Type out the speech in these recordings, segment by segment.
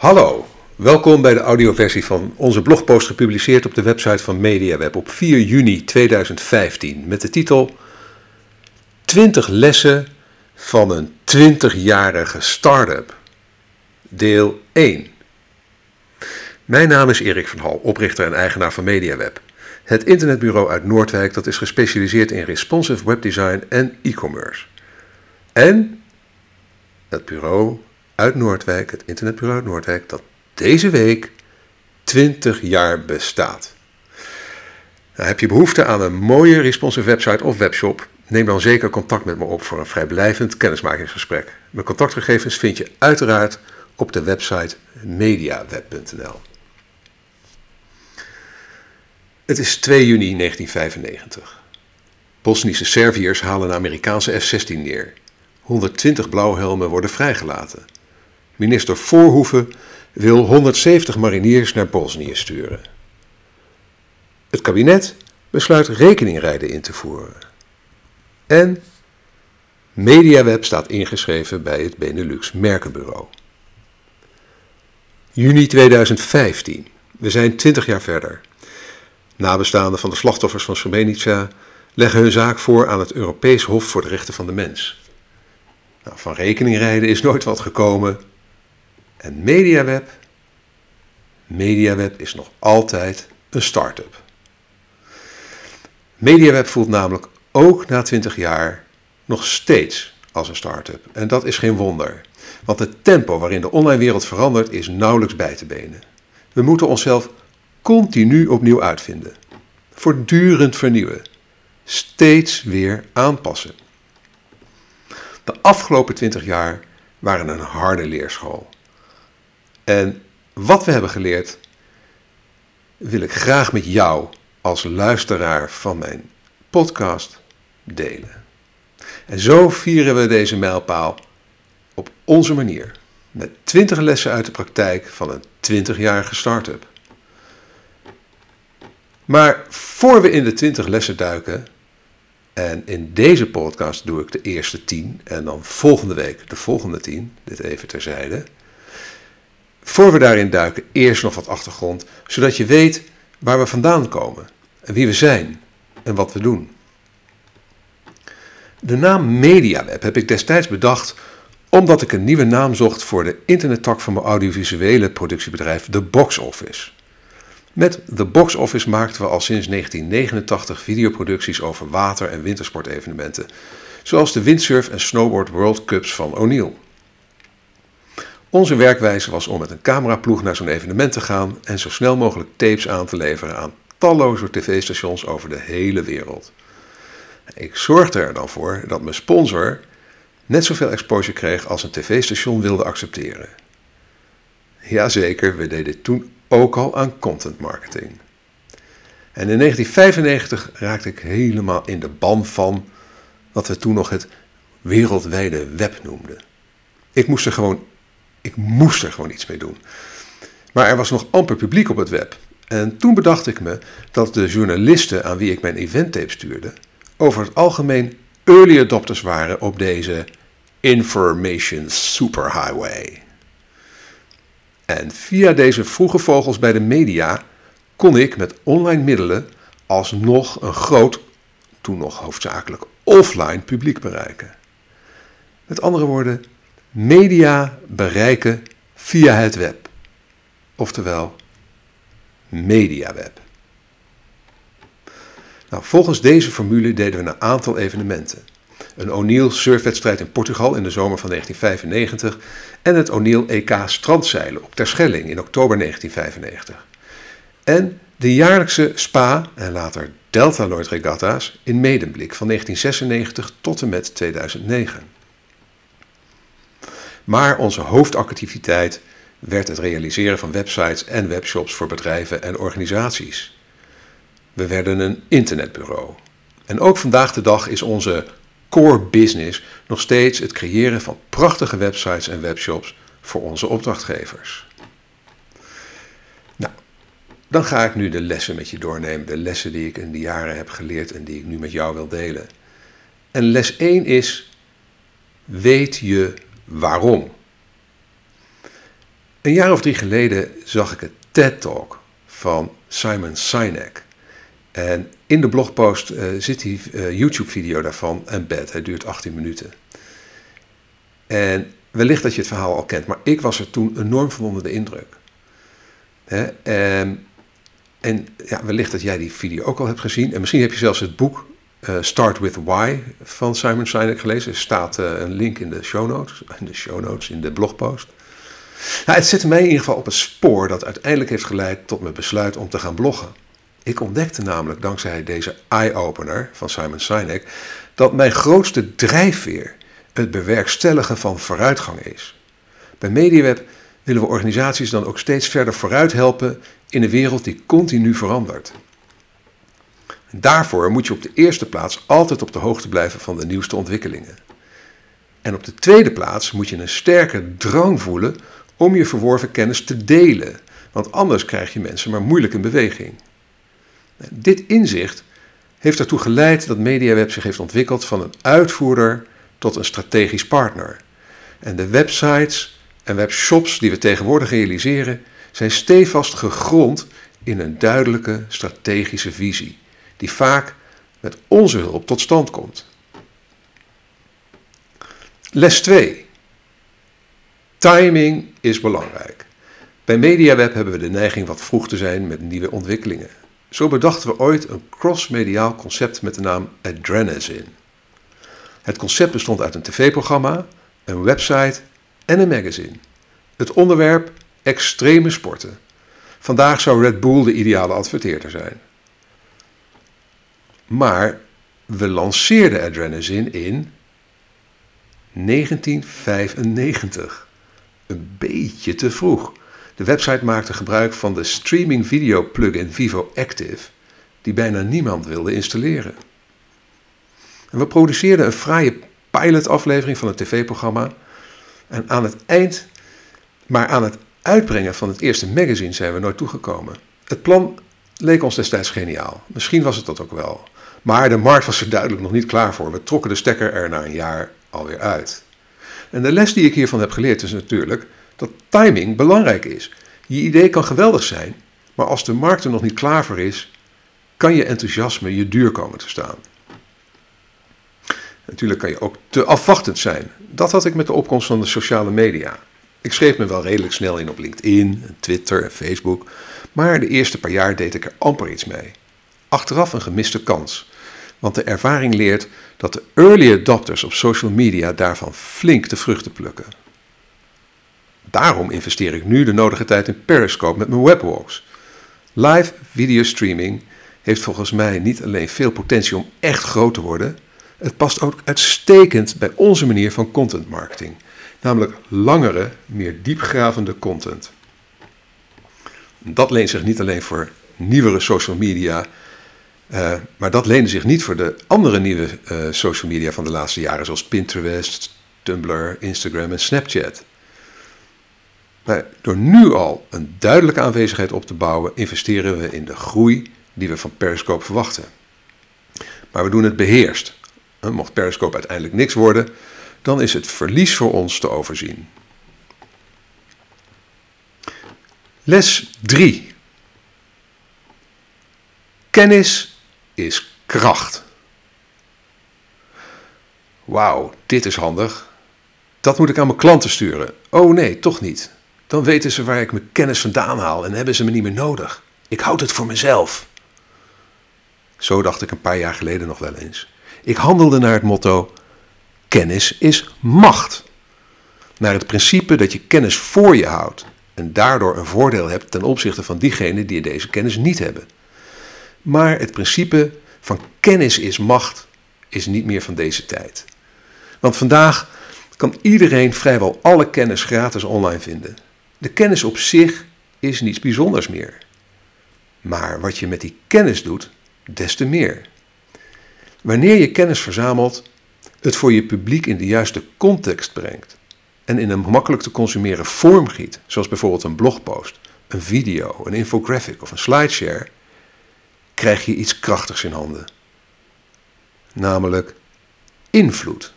Hallo, welkom bij de audioversie van onze blogpost gepubliceerd op de website van MediaWeb op 4 juni 2015 met de titel 20 lessen van een 20-jarige start-up. Deel 1. Mijn naam is Erik van Hal, oprichter en eigenaar van MediaWeb. Het internetbureau uit Noordwijk dat is gespecialiseerd in responsive webdesign en e-commerce. En het bureau uit Noordwijk, het internetbureau uit Noordwijk, dat deze week 20 jaar bestaat. Nou, heb je behoefte aan een mooie responsive website of webshop? Neem dan zeker contact met me op voor een vrijblijvend kennismakingsgesprek. Mijn contactgegevens vind je uiteraard op de website mediaweb.nl. Het is 2 juni 1995. Bosnische Serviërs halen een Amerikaanse F-16 neer. 120 blauwhelmen worden vrijgelaten. Minister Voorhoeven wil 170 mariniers naar Bosnië sturen. Het kabinet besluit rekeningrijden in te voeren. En MediaWeb staat ingeschreven bij het Benelux Merkenbureau. Juni 2015. We zijn 20 jaar verder. Nabestaanden van de slachtoffers van Srebrenica leggen hun zaak voor aan het Europees Hof voor de Rechten van de Mens. Nou, van rekeningrijden is nooit wat gekomen. En MediaWeb, MediaWeb is nog altijd een start-up. MediaWeb voelt namelijk ook na 20 jaar nog steeds als een start-up. En dat is geen wonder, want het tempo waarin de online wereld verandert is nauwelijks bij te benen. We moeten onszelf continu opnieuw uitvinden, voortdurend vernieuwen, steeds weer aanpassen. De afgelopen 20 jaar waren een harde leerschool. En wat we hebben geleerd, wil ik graag met jou als luisteraar van mijn podcast delen. En zo vieren we deze mijlpaal op onze manier. Met 20 lessen uit de praktijk van een 20-jarige start-up. Maar voor we in de 20 lessen duiken, en in deze podcast doe ik de eerste 10 en dan volgende week de volgende 10, dit even terzijde. Voor we daarin duiken, eerst nog wat achtergrond, zodat je weet waar we vandaan komen en wie we zijn en wat we doen. De naam MediaWeb heb ik destijds bedacht omdat ik een nieuwe naam zocht voor de internettak van mijn audiovisuele productiebedrijf, The Box Office. Met The Box Office maakten we al sinds 1989 videoproducties over water- en wintersportevenementen, zoals de Windsurf en Snowboard World Cups van O'Neill. Onze werkwijze was om met een cameraploeg naar zo'n evenement te gaan en zo snel mogelijk tapes aan te leveren aan talloze tv-stations over de hele wereld. Ik zorgde er dan voor dat mijn sponsor net zoveel exposure kreeg als een tv-station wilde accepteren. Jazeker, we deden toen ook al aan content marketing. En in 1995 raakte ik helemaal in de ban van wat we toen nog het wereldwijde web noemden. Ik moest er gewoon, ik moest er gewoon iets mee doen. Maar er was nog amper publiek op het web. En toen bedacht ik me dat de journalisten aan wie ik mijn eventtape stuurde, over het algemeen early adopters waren op deze information superhighway. En via deze vroege vogels bij de media kon ik met online middelen alsnog een groot, toen nog hoofdzakelijk offline publiek bereiken. Met andere woorden, media bereiken via het web. Oftewel, mediaweb. Nou, volgens deze formule deden we een aantal evenementen. Een O'Neill surfwedstrijd in Portugal in de zomer van 1995 en het O'Neill EK strandzeilen op Terschelling in oktober 1995. En de jaarlijkse Spa en later Deltaloid regatta's in Medemblik van 1996 tot en met 2009. Maar onze hoofdactiviteit werd het realiseren van websites en webshops voor bedrijven en organisaties. We werden een internetbureau. En ook vandaag de dag is onze core business nog steeds het creëren van prachtige websites en webshops voor onze opdrachtgevers. Nou, dan ga ik nu de lessen met je doornemen, de lessen die ik in de jaren heb geleerd en die ik nu met jou wil delen. En les 1 is: weet je waarom? Een jaar of drie geleden zag ik een TED-talk van Simon Sinek. En in de blogpost uh, zit die uh, YouTube-video daarvan embed. Hij duurt 18 minuten. En wellicht dat je het verhaal al kent, maar ik was er toen enorm van onder de indruk. Hè? En, en ja, wellicht dat jij die video ook al hebt gezien. En misschien heb je zelfs het boek uh, Start with Why van Simon Sinek gelezen. Er staat een link in de show notes, in de show notes, in de blogpost. Nou, het zette mij in ieder geval op een spoor dat uiteindelijk heeft geleid tot mijn besluit om te gaan bloggen. Ik ontdekte namelijk dankzij deze eye-opener van Simon Sinek dat mijn grootste drijfveer het bewerkstelligen van vooruitgang is. Bij MediaWeb willen we organisaties dan ook steeds verder vooruit helpen in een wereld die continu verandert. Daarvoor moet je op de eerste plaats altijd op de hoogte blijven van de nieuwste ontwikkelingen. En op de tweede plaats moet je een sterke drang voelen om je verworven kennis te delen, want anders krijg je mensen maar moeilijk in beweging. Dit inzicht heeft ertoe geleid dat MediaWeb zich heeft ontwikkeld van een uitvoerder tot een strategisch partner. En de websites en webshops die we tegenwoordig realiseren zijn stevast gegrond in een duidelijke strategische visie, die vaak met onze hulp tot stand komt. Les 2. Timing is belangrijk. Bij MediaWeb hebben we de neiging wat vroeg te zijn met nieuwe ontwikkelingen. Zo bedachten we ooit een cross-mediaal concept met de naam Adrenazine. Het concept bestond uit een tv-programma, een website en een magazine. Het onderwerp extreme sporten. Vandaag zou Red Bull de ideale adverteerder zijn. Maar we lanceerden Adrenazine in 1995. Een beetje te vroeg. De website maakte gebruik van de streaming video plugin Vivo Active, die bijna niemand wilde installeren. En we produceerden een fraaie pilotaflevering van het tv-programma. En aan het eind, maar aan het uitbrengen van het eerste magazine zijn we nooit toegekomen. Het plan leek ons destijds geniaal. Misschien was het dat ook wel. Maar de markt was er duidelijk nog niet klaar voor. We trokken de stekker er na een jaar alweer uit. En de les die ik hiervan heb geleerd is natuurlijk dat timing belangrijk is. Je idee kan geweldig zijn, maar als de markt er nog niet klaar voor is, kan je enthousiasme je duur komen te staan. Natuurlijk kan je ook te afwachtend zijn. Dat had ik met de opkomst van de sociale media. Ik schreef me wel redelijk snel in op LinkedIn, Twitter en Facebook, maar de eerste paar jaar deed ik er amper iets mee. Achteraf een gemiste kans, want de ervaring leert dat de early adopters op social media daarvan flink de vruchten plukken. Daarom investeer ik nu de nodige tijd in Periscope met mijn webwalks. Live video streaming heeft volgens mij niet alleen veel potentie om echt groot te worden, het past ook uitstekend bij onze manier van content marketing, namelijk langere, meer diepgravende content. Dat leent zich niet alleen voor nieuwere social media, uh, maar dat leende zich niet voor de andere nieuwe uh, social media van de laatste jaren, zoals Pinterest, Tumblr, Instagram en Snapchat. Maar door nu al een duidelijke aanwezigheid op te bouwen, investeren we in de groei die we van Periscope verwachten. Maar we doen het beheerst. Mocht Periscope uiteindelijk niks worden, dan is het verlies voor ons te overzien. Les 3. Kennis is kracht. Wauw, dit is handig. Dat moet ik aan mijn klanten sturen. Oh nee, toch niet. Dan weten ze waar ik mijn kennis vandaan haal en hebben ze me niet meer nodig. Ik houd het voor mezelf. Zo dacht ik een paar jaar geleden nog wel eens. Ik handelde naar het motto: kennis is macht. Naar het principe dat je kennis voor je houdt en daardoor een voordeel hebt ten opzichte van diegenen die deze kennis niet hebben. Maar het principe van kennis is macht is niet meer van deze tijd. Want vandaag kan iedereen vrijwel alle kennis gratis online vinden. De kennis op zich is niets bijzonders meer. Maar wat je met die kennis doet, des te meer. Wanneer je kennis verzamelt, het voor je publiek in de juiste context brengt en in een makkelijk te consumeren vorm giet, zoals bijvoorbeeld een blogpost, een video, een infographic of een slideshare, krijg je iets krachtigs in handen. Namelijk invloed.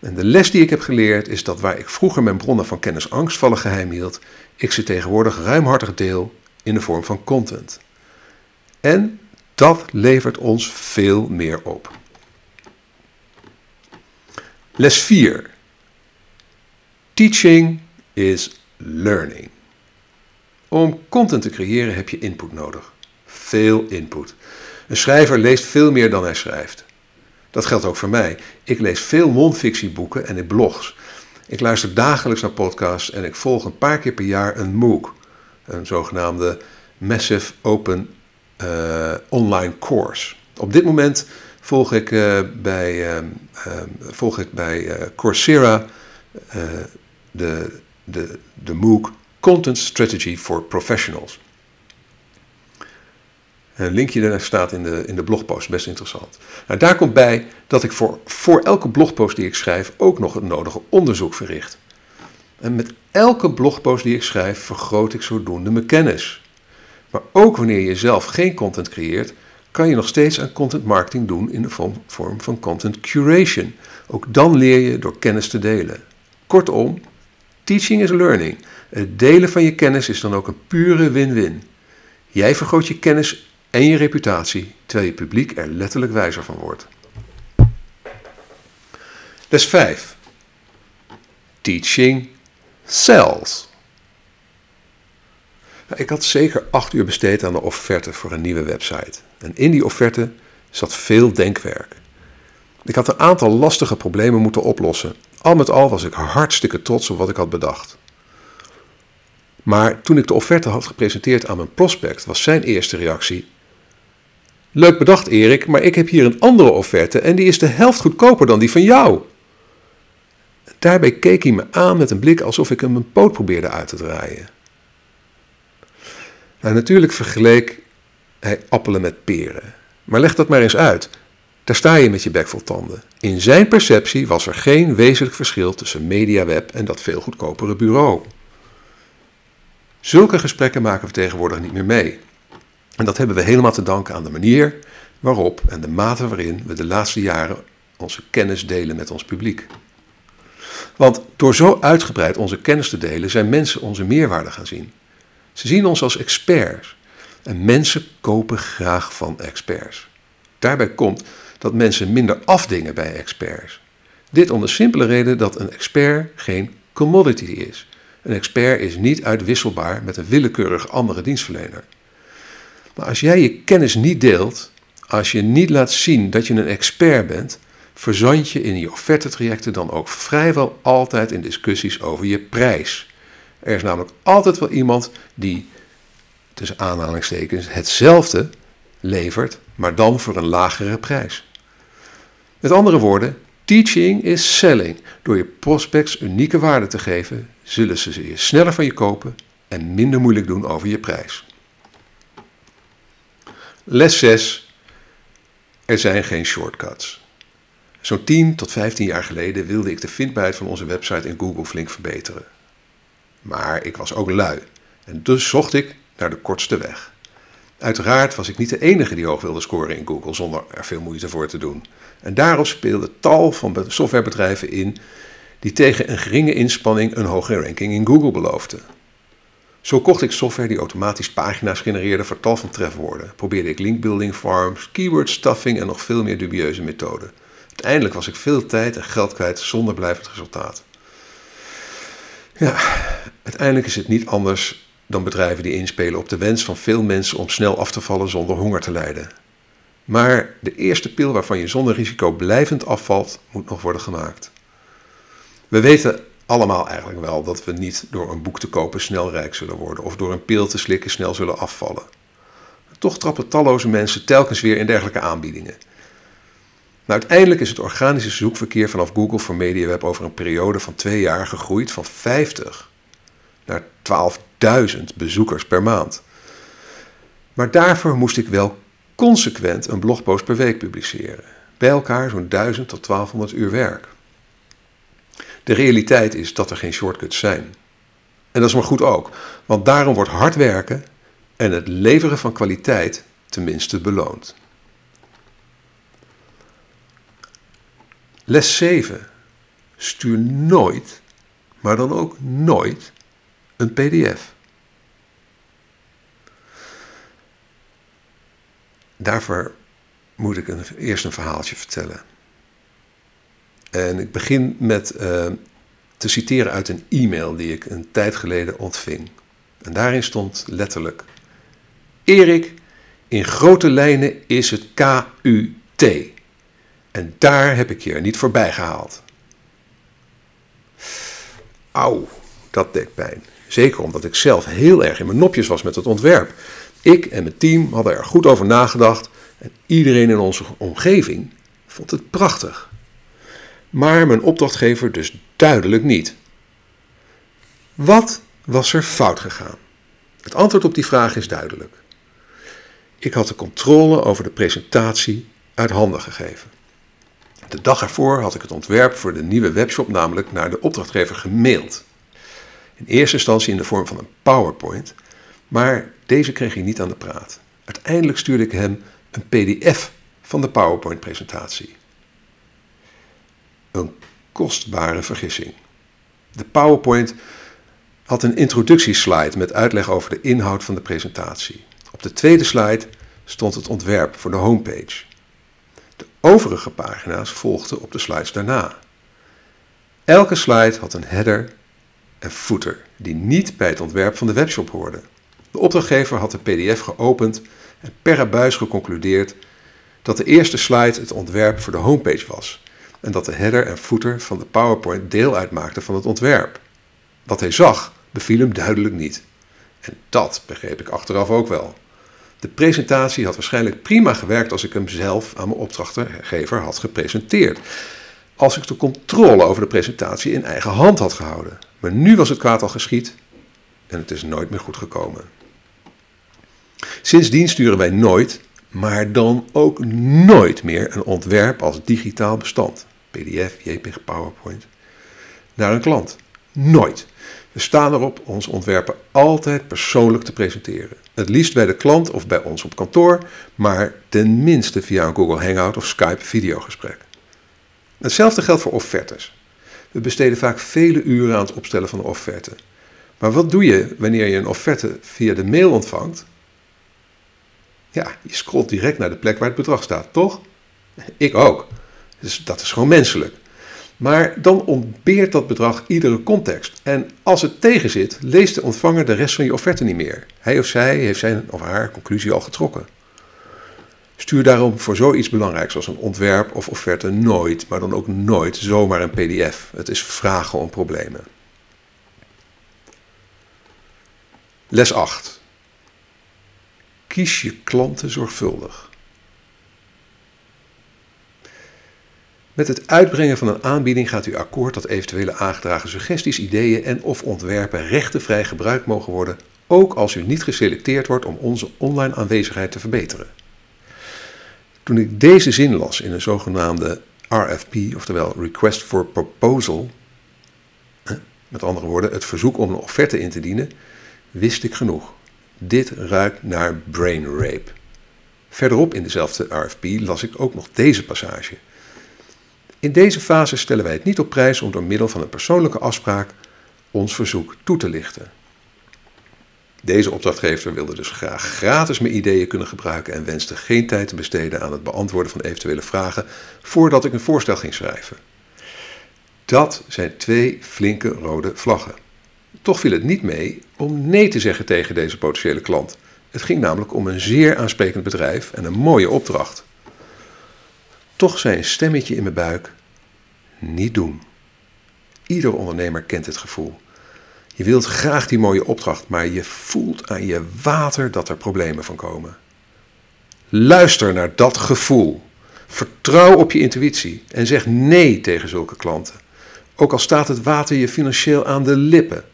En de les die ik heb geleerd is dat waar ik vroeger mijn bronnen van kennis angstvallig geheim hield, ik ze tegenwoordig ruimhartig deel in de vorm van content. En dat levert ons veel meer op. Les 4. Teaching is learning. Om content te creëren heb je input nodig. Veel input. Een schrijver leest veel meer dan hij schrijft. Dat geldt ook voor mij. Ik lees veel non-fictieboeken en blogs. Ik luister dagelijks naar podcasts en ik volg een paar keer per jaar een MOOC, een zogenaamde Massive Open uh, Online Course. Op dit moment volg ik uh, bij, uh, volg ik bij Coursera de, de, de MOOC Content Strategy for Professionals. Een linkje daar staat in de, in de blogpost, best interessant. Nou, daar komt bij dat ik voor, voor elke blogpost die ik schrijf ook nog het nodige onderzoek verricht. En met elke blogpost die ik schrijf vergroot ik zodoende mijn kennis. Maar ook wanneer je zelf geen content creëert, kan je nog steeds aan content marketing doen in de vorm van content curation. Ook dan leer je door kennis te delen. Kortom, teaching is learning. Het delen van je kennis is dan ook een pure win-win. Jij vergroot je kennis en je reputatie, terwijl je publiek er letterlijk wijzer van wordt. Les 5. Teaching sells. Nou, ik had zeker acht uur besteed aan de offerte voor een nieuwe website. En in die offerte zat veel denkwerk. Ik had een aantal lastige problemen moeten oplossen. Al met al was ik hartstikke trots op wat ik had bedacht. Maar toen ik de offerte had gepresenteerd aan mijn prospect, was zijn eerste reactie: Leuk bedacht, Erik, maar ik heb hier een andere offerte en die is de helft goedkoper dan die van jou. Daarbij keek hij me aan met een blik alsof ik hem een poot probeerde uit te draaien. Nou, natuurlijk vergeleek hij appelen met peren. Maar leg dat maar eens uit. Daar sta je met je bek vol tanden. In zijn perceptie was er geen wezenlijk verschil tussen MediaWeb en dat veel goedkopere bureau. Zulke gesprekken maken we tegenwoordig niet meer mee. En dat hebben we helemaal te danken aan de manier waarop en de mate waarin we de laatste jaren onze kennis delen met ons publiek. Want door zo uitgebreid onze kennis te delen, zijn mensen onze meerwaarde gaan zien. Ze zien ons als experts. En mensen kopen graag van experts. Daarbij komt dat mensen minder afdingen bij experts. Dit om de simpele reden dat een expert geen commodity is. Een expert is niet uitwisselbaar met een willekeurig andere dienstverlener. Maar als jij je kennis niet deelt, als je niet laat zien dat je een expert bent, verzand je in je offertetrajecten dan ook vrijwel altijd in discussies over je prijs. Er is namelijk altijd wel iemand die, tussen aanhalingstekens, hetzelfde levert, maar dan voor een lagere prijs. Met andere woorden, teaching is selling. Door je prospects unieke waarde te geven, zullen ze je sneller van je kopen en minder moeilijk doen over je prijs. Les 6. Er zijn geen shortcuts. Zo'n 10 tot 15 jaar geleden wilde ik de vindbaarheid van onze website in Google flink verbeteren. Maar ik was ook lui en dus zocht ik naar de kortste weg. Uiteraard was ik niet de enige die hoog wilde scoren in Google zonder er veel moeite voor te doen. En daarop speelden tal van softwarebedrijven in die tegen een geringe inspanning een hogere ranking in Google beloofden. Zo kocht ik software die automatisch pagina's genereerde voor tal van trefwoorden. Probeerde ik linkbuilding farms, keyword stuffing en nog veel meer dubieuze methoden. Uiteindelijk was ik veel tijd en geld kwijt zonder blijvend resultaat. Ja, uiteindelijk is het niet anders dan bedrijven die inspelen op de wens van veel mensen om snel af te vallen zonder honger te lijden. Maar de eerste pil waarvan je zonder risico blijvend afvalt, moet nog worden gemaakt. We weten allemaal eigenlijk wel dat we niet door een boek te kopen snel rijk zullen worden of door een pil te slikken snel zullen afvallen. Toch trappen talloze mensen telkens weer in dergelijke aanbiedingen. Nou, uiteindelijk is het organische zoekverkeer vanaf Google voor MediaWeb over een periode van twee jaar gegroeid van 50 naar 12.000 bezoekers per maand. Maar daarvoor moest ik wel consequent een blogpost per week publiceren. Bij elkaar zo'n 1000 tot 1200 uur werk. De realiteit is dat er geen shortcuts zijn. En dat is maar goed ook, want daarom wordt hard werken en het leveren van kwaliteit tenminste beloond. Les 7. Stuur nooit, maar dan ook nooit, een PDF. Daarvoor moet ik een, eerst een verhaaltje vertellen. En ik begin met uh, te citeren uit een e-mail die ik een tijd geleden ontving. En daarin stond letterlijk: Erik, in grote lijnen is het KUT. En daar heb ik je er niet voorbij gehaald. Auw, dat deed pijn. Zeker omdat ik zelf heel erg in mijn nopjes was met het ontwerp. Ik en mijn team hadden er goed over nagedacht en iedereen in onze omgeving vond het prachtig. Maar mijn opdrachtgever dus duidelijk niet. Wat was er fout gegaan? Het antwoord op die vraag is duidelijk. Ik had de controle over de presentatie uit handen gegeven. De dag ervoor had ik het ontwerp voor de nieuwe webshop namelijk naar de opdrachtgever gemaild. In eerste instantie in de vorm van een PowerPoint, maar deze kreeg hij niet aan de praat. Uiteindelijk stuurde ik hem een PDF van de PowerPoint-presentatie. Een kostbare vergissing. De PowerPoint had een introductieslide met uitleg over de inhoud van de presentatie. Op de tweede slide stond het ontwerp voor de homepage. De overige pagina's volgden op de slides daarna. Elke slide had een header en footer die niet bij het ontwerp van de webshop hoorden. De opdrachtgever had de PDF geopend en per abuis geconcludeerd dat de eerste slide het ontwerp voor de homepage was en dat de header en footer van de PowerPoint deel uitmaakten van het ontwerp. Wat hij zag beviel hem duidelijk niet. En dat begreep ik achteraf ook wel. De presentatie had waarschijnlijk prima gewerkt als ik hem zelf aan mijn opdrachtgever had gepresenteerd. Als ik de controle over de presentatie in eigen hand had gehouden. Maar nu was het kwaad al geschied en het is nooit meer goed gekomen. Sindsdien sturen wij nooit, maar dan ook nooit meer een ontwerp als digitaal bestand, PDF, JPEG, PowerPoint, naar een klant. Nooit. We staan erop onze ontwerpen altijd persoonlijk te presenteren. Het liefst bij de klant of bij ons op kantoor, maar tenminste via een Google Hangout of Skype videogesprek. Hetzelfde geldt voor offertes. We besteden vaak vele uren aan het opstellen van een offerte. Maar wat doe je wanneer je een offerte via de mail ontvangt? Ja, je scrolt direct naar de plek waar het bedrag staat, toch? Ik ook. Dus dat is gewoon menselijk. Maar dan ontbeert dat bedrag iedere context. En als het tegenzit, leest de ontvanger de rest van je offerte niet meer. Hij of zij heeft zijn of haar conclusie al getrokken. Stuur daarom voor zoiets belangrijks als een ontwerp of offerte nooit, maar dan ook nooit zomaar een PDF. Het is vragen om problemen. Les 8. Kies je klanten zorgvuldig. Met het uitbrengen van een aanbieding gaat u akkoord dat eventuele aangedragen suggesties, ideeën en of ontwerpen rechtenvrij gebruikt mogen worden, ook als u niet geselecteerd wordt om onze online aanwezigheid te verbeteren. Toen ik deze zin las in een zogenaamde RFP, oftewel Request for Proposal, met andere woorden het verzoek om een offerte in te dienen, wist ik genoeg. Dit ruikt naar brain rape. Verderop in dezelfde RFP las ik ook nog deze passage. In deze fase stellen wij het niet op prijs om door middel van een persoonlijke afspraak ons verzoek toe te lichten. Deze opdrachtgever wilde dus graag gratis mijn ideeën kunnen gebruiken en wenste geen tijd te besteden aan het beantwoorden van eventuele vragen voordat ik een voorstel ging schrijven. Dat zijn twee flinke rode vlaggen. Toch viel het niet mee om nee te zeggen tegen deze potentiële klant. Het ging namelijk om een zeer aansprekend bedrijf en een mooie opdracht. Toch zei een stemmetje in mijn buik: niet doen. Ieder ondernemer kent het gevoel. Je wilt graag die mooie opdracht, maar je voelt aan je water dat er problemen van komen. Luister naar dat gevoel. Vertrouw op je intuïtie en zeg nee tegen zulke klanten. Ook al staat het water je financieel aan de lippen.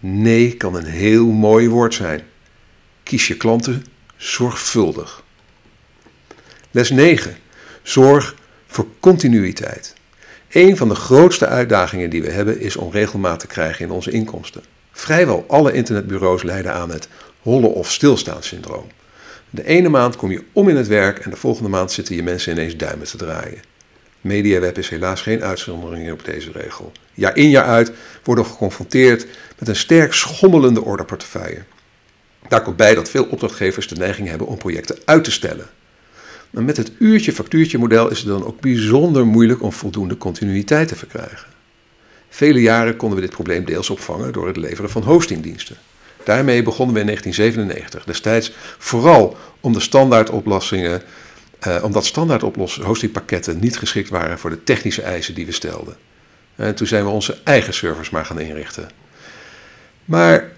Nee kan een heel mooi woord zijn. Kies je klanten zorgvuldig. Les 9. Zorg voor continuïteit. Een van de grootste uitdagingen die we hebben is om regelmaat te krijgen in onze inkomsten. Vrijwel alle internetbureaus lijden aan het hollen of stilstaanssyndroom. De ene maand kom je om in het werk en de volgende maand zitten je mensen ineens duimen te draaien. MediaWeb is helaas geen uitzondering op deze regel. Jaar in jaar uit worden we geconfronteerd met een sterk schommelende orderportefeuille. Daar komt bij dat veel opdrachtgevers de neiging hebben om projecten uit te stellen. Maar met het uurtje-factuurtje model is het dan ook bijzonder moeilijk om voldoende continuïteit te verkrijgen. Vele jaren konden we dit probleem deels opvangen door het leveren van hostingdiensten. Daarmee begonnen we in 1997, destijds vooral om de standaardoplossingen, eh, omdat standaard hostingpakketten niet geschikt waren voor de technische eisen die we stelden. En toen zijn we onze eigen servers maar gaan inrichten. Maar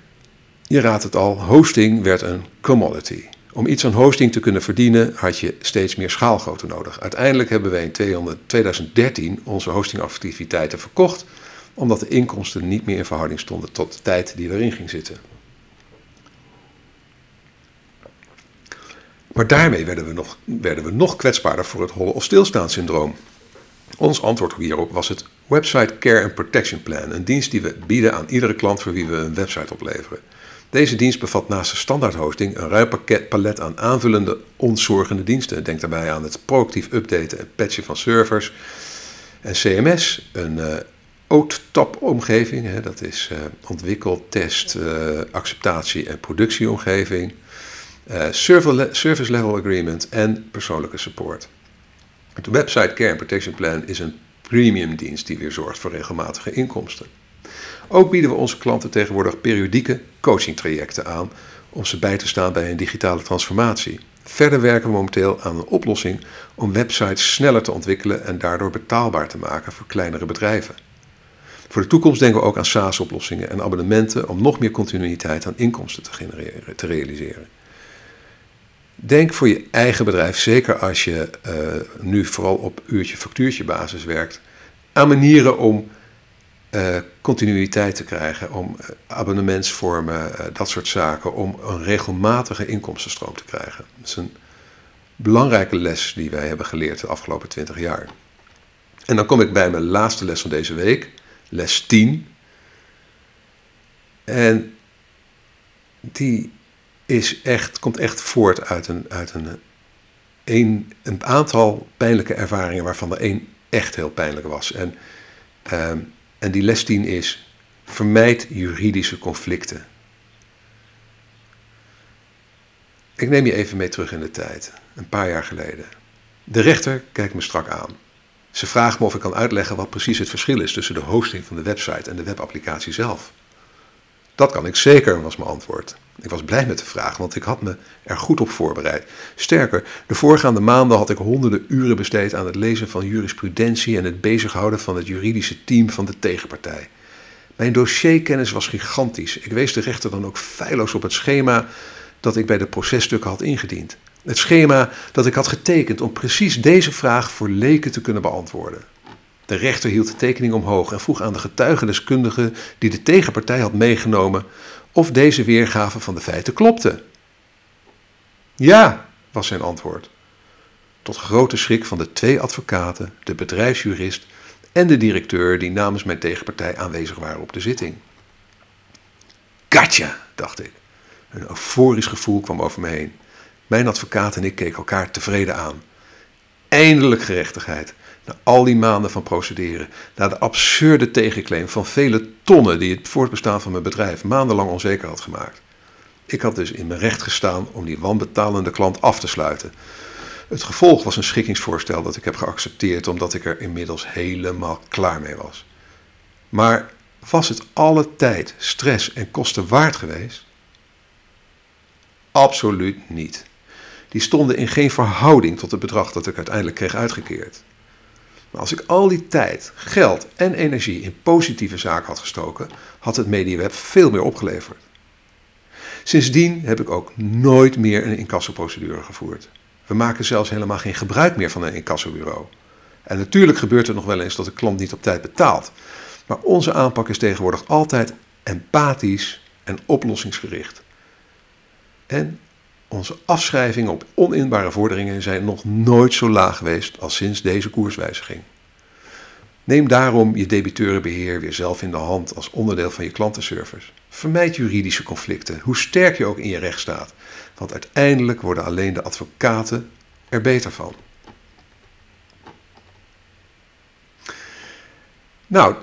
je raadt het al, hosting werd een commodity. Om iets aan hosting te kunnen verdienen had je steeds meer schaalgrootte nodig. Uiteindelijk hebben wij in 2013 onze hostingactiviteiten verkocht, omdat de inkomsten niet meer in verhouding stonden tot de tijd die erin ging zitten. Maar daarmee werden we nog, werden we nog kwetsbaarder voor het hollen of stilstaan-syndroom. Ons antwoord hierop was het Website Care and Protection Plan, een dienst die we bieden aan iedere klant voor wie we een website opleveren. Deze dienst bevat naast de standaard hosting een ruim palet aan aanvullende ontzorgende diensten. Denk daarbij aan het proactief updaten en patchen van servers. En CMS, een uh, OAT-top-omgeving, dat is uh, ontwikkel, test, uh, acceptatie en productieomgeving. service level agreement en persoonlijke support. De Website Care Protection Plan is een premium dienst die weer zorgt voor regelmatige inkomsten. Ook bieden we onze klanten tegenwoordig periodieke coachingtrajecten aan om ze bij te staan bij een digitale transformatie. Verder werken we momenteel aan een oplossing om websites sneller te ontwikkelen en daardoor betaalbaar te maken voor kleinere bedrijven. Voor de toekomst denken we ook aan SaaS-oplossingen en abonnementen om nog meer continuïteit aan inkomsten te, genereren, te realiseren. Denk voor je eigen bedrijf, zeker als je uh, nu vooral op uurtje-factuurtje basis werkt, aan manieren om uh, continuïteit te krijgen, om uh, abonnementsvormen, dat soort zaken, om een regelmatige inkomstenstroom te krijgen. Dat is een belangrijke les die wij hebben geleerd de afgelopen 20 jaar. En dan kom ik bij mijn laatste les van deze week, les 10. En die is echt, komt echt voort uit een, uit een, een, een aantal pijnlijke ervaringen, waarvan er één echt heel pijnlijk was. En, uh, en die les 10 is: vermijd juridische conflicten. Ik neem je even mee terug in de tijd, een paar jaar geleden. De rechter kijkt me strak aan. Ze vraagt me of ik kan uitleggen wat precies het verschil is tussen de hosting van de website en de webapplicatie zelf. Dat kan ik zeker, was mijn antwoord. Ik was blij met de vraag, want ik had me er goed op voorbereid. Sterker, de voorgaande maanden had ik honderden uren besteed aan het lezen van jurisprudentie en het bezighouden van het juridische team van de tegenpartij. Mijn dossierkennis was gigantisch. Ik wees de rechter dan ook feilloos op het schema dat ik bij de processtukken had ingediend. Het schema dat ik had getekend om precies deze vraag voor leken te kunnen beantwoorden. De rechter hield de tekening omhoog en vroeg aan de getuigendeskundige die de tegenpartij had meegenomen of deze weergave van de feiten klopte. Ja, was zijn antwoord. Tot grote schrik van de twee advocaten, de bedrijfsjurist en de directeur die namens mijn tegenpartij aanwezig waren op de zitting. Katja, dacht ik. Een euforisch gevoel kwam over me heen. Mijn advocaat en ik keken elkaar tevreden aan. Eindelijk gerechtigheid. Na al die maanden van procederen, na de absurde tegenclaim van vele tonnen die het voortbestaan van mijn bedrijf maandenlang onzeker had gemaakt. Ik had dus in mijn recht gestaan om die wanbetalende klant af te sluiten. Het gevolg was een schikkingsvoorstel dat ik heb geaccepteerd omdat ik er inmiddels helemaal klaar mee was. Maar was het alle tijd, stress en kosten waard geweest? Absoluut niet. Die stonden in geen verhouding tot het bedrag dat ik uiteindelijk kreeg uitgekeerd. Maar als ik al die tijd, geld en energie in positieve zaken had gestoken, had het MediaWeb veel meer opgeleverd. Sindsdien heb ik ook nooit meer een incassoprocedure gevoerd. We maken zelfs helemaal geen gebruik meer van een incassobureau. En natuurlijk gebeurt het nog wel eens dat de klant niet op tijd betaalt. Maar onze aanpak is tegenwoordig altijd empathisch en oplossingsgericht. En onze afschrijvingen op oninbare vorderingen zijn nog nooit zo laag geweest als sinds deze koerswijziging. Neem daarom je debiteurenbeheer weer zelf in de hand als onderdeel van je klantenservice. Vermijd juridische conflicten, hoe sterk je ook in je recht staat, want uiteindelijk worden alleen de advocaten er beter van. Nou,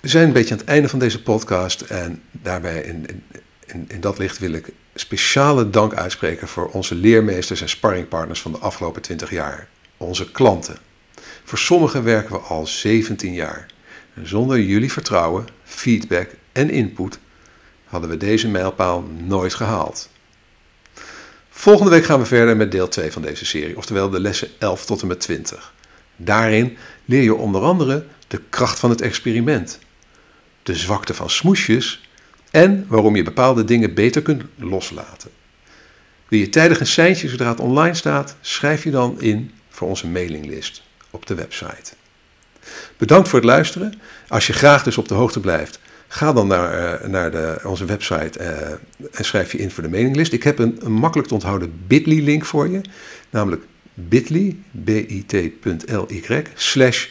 we zijn een beetje aan het einde van deze podcast en daarbij in, in, in dat licht wil ik speciale dank uitspreken voor onze leermeesters en sparringpartners van de afgelopen 20 jaar, onze klanten. Voor sommigen werken we al 17 jaar. En zonder jullie vertrouwen, feedback en input hadden we deze mijlpaal nooit gehaald. Volgende week gaan we verder met deel 2 van deze serie, oftewel de lessen 11 tot en met 20. Daarin leer je onder andere de kracht van het experiment, de zwakte van smoesjes en waarom je bepaalde dingen beter kunt loslaten. Wil je tijdig een seintje zodra het online staat, schrijf je dan in voor onze mailinglist op de website. Bedankt voor het luisteren. Als je graag dus op de hoogte blijft, ga dan naar, uh, naar de, onze website uh, en schrijf je in voor de mailinglist. Ik heb een, een makkelijk te onthouden bit.ly link voor je, namelijk bit.ly, bit.ly, slash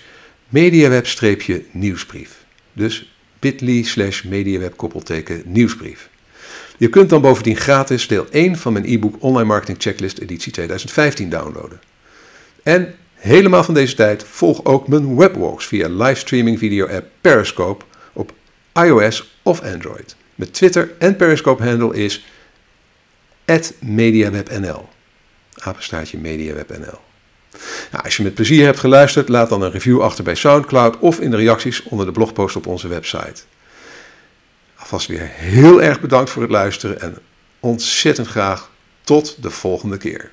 mediaweb-nieuwsbrief. Dus bit.ly slash mediaweb koppelteken nieuwsbrief. Je kunt dan bovendien gratis deel 1 van mijn e-book Online Marketing Checklist editie 2015 downloaden. En helemaal van deze tijd volg ook mijn webwalks via livestreaming video app Periscope op iOS of Android. Mijn Twitter en Periscope handle is @mediawebnl. Apenstaartje mediawebnl. Nou, als je met plezier hebt geluisterd, laat dan een review achter bij SoundCloud of in de reacties onder de blogpost op onze website. Alvast weer heel erg bedankt voor het luisteren en ontzettend graag tot de volgende keer.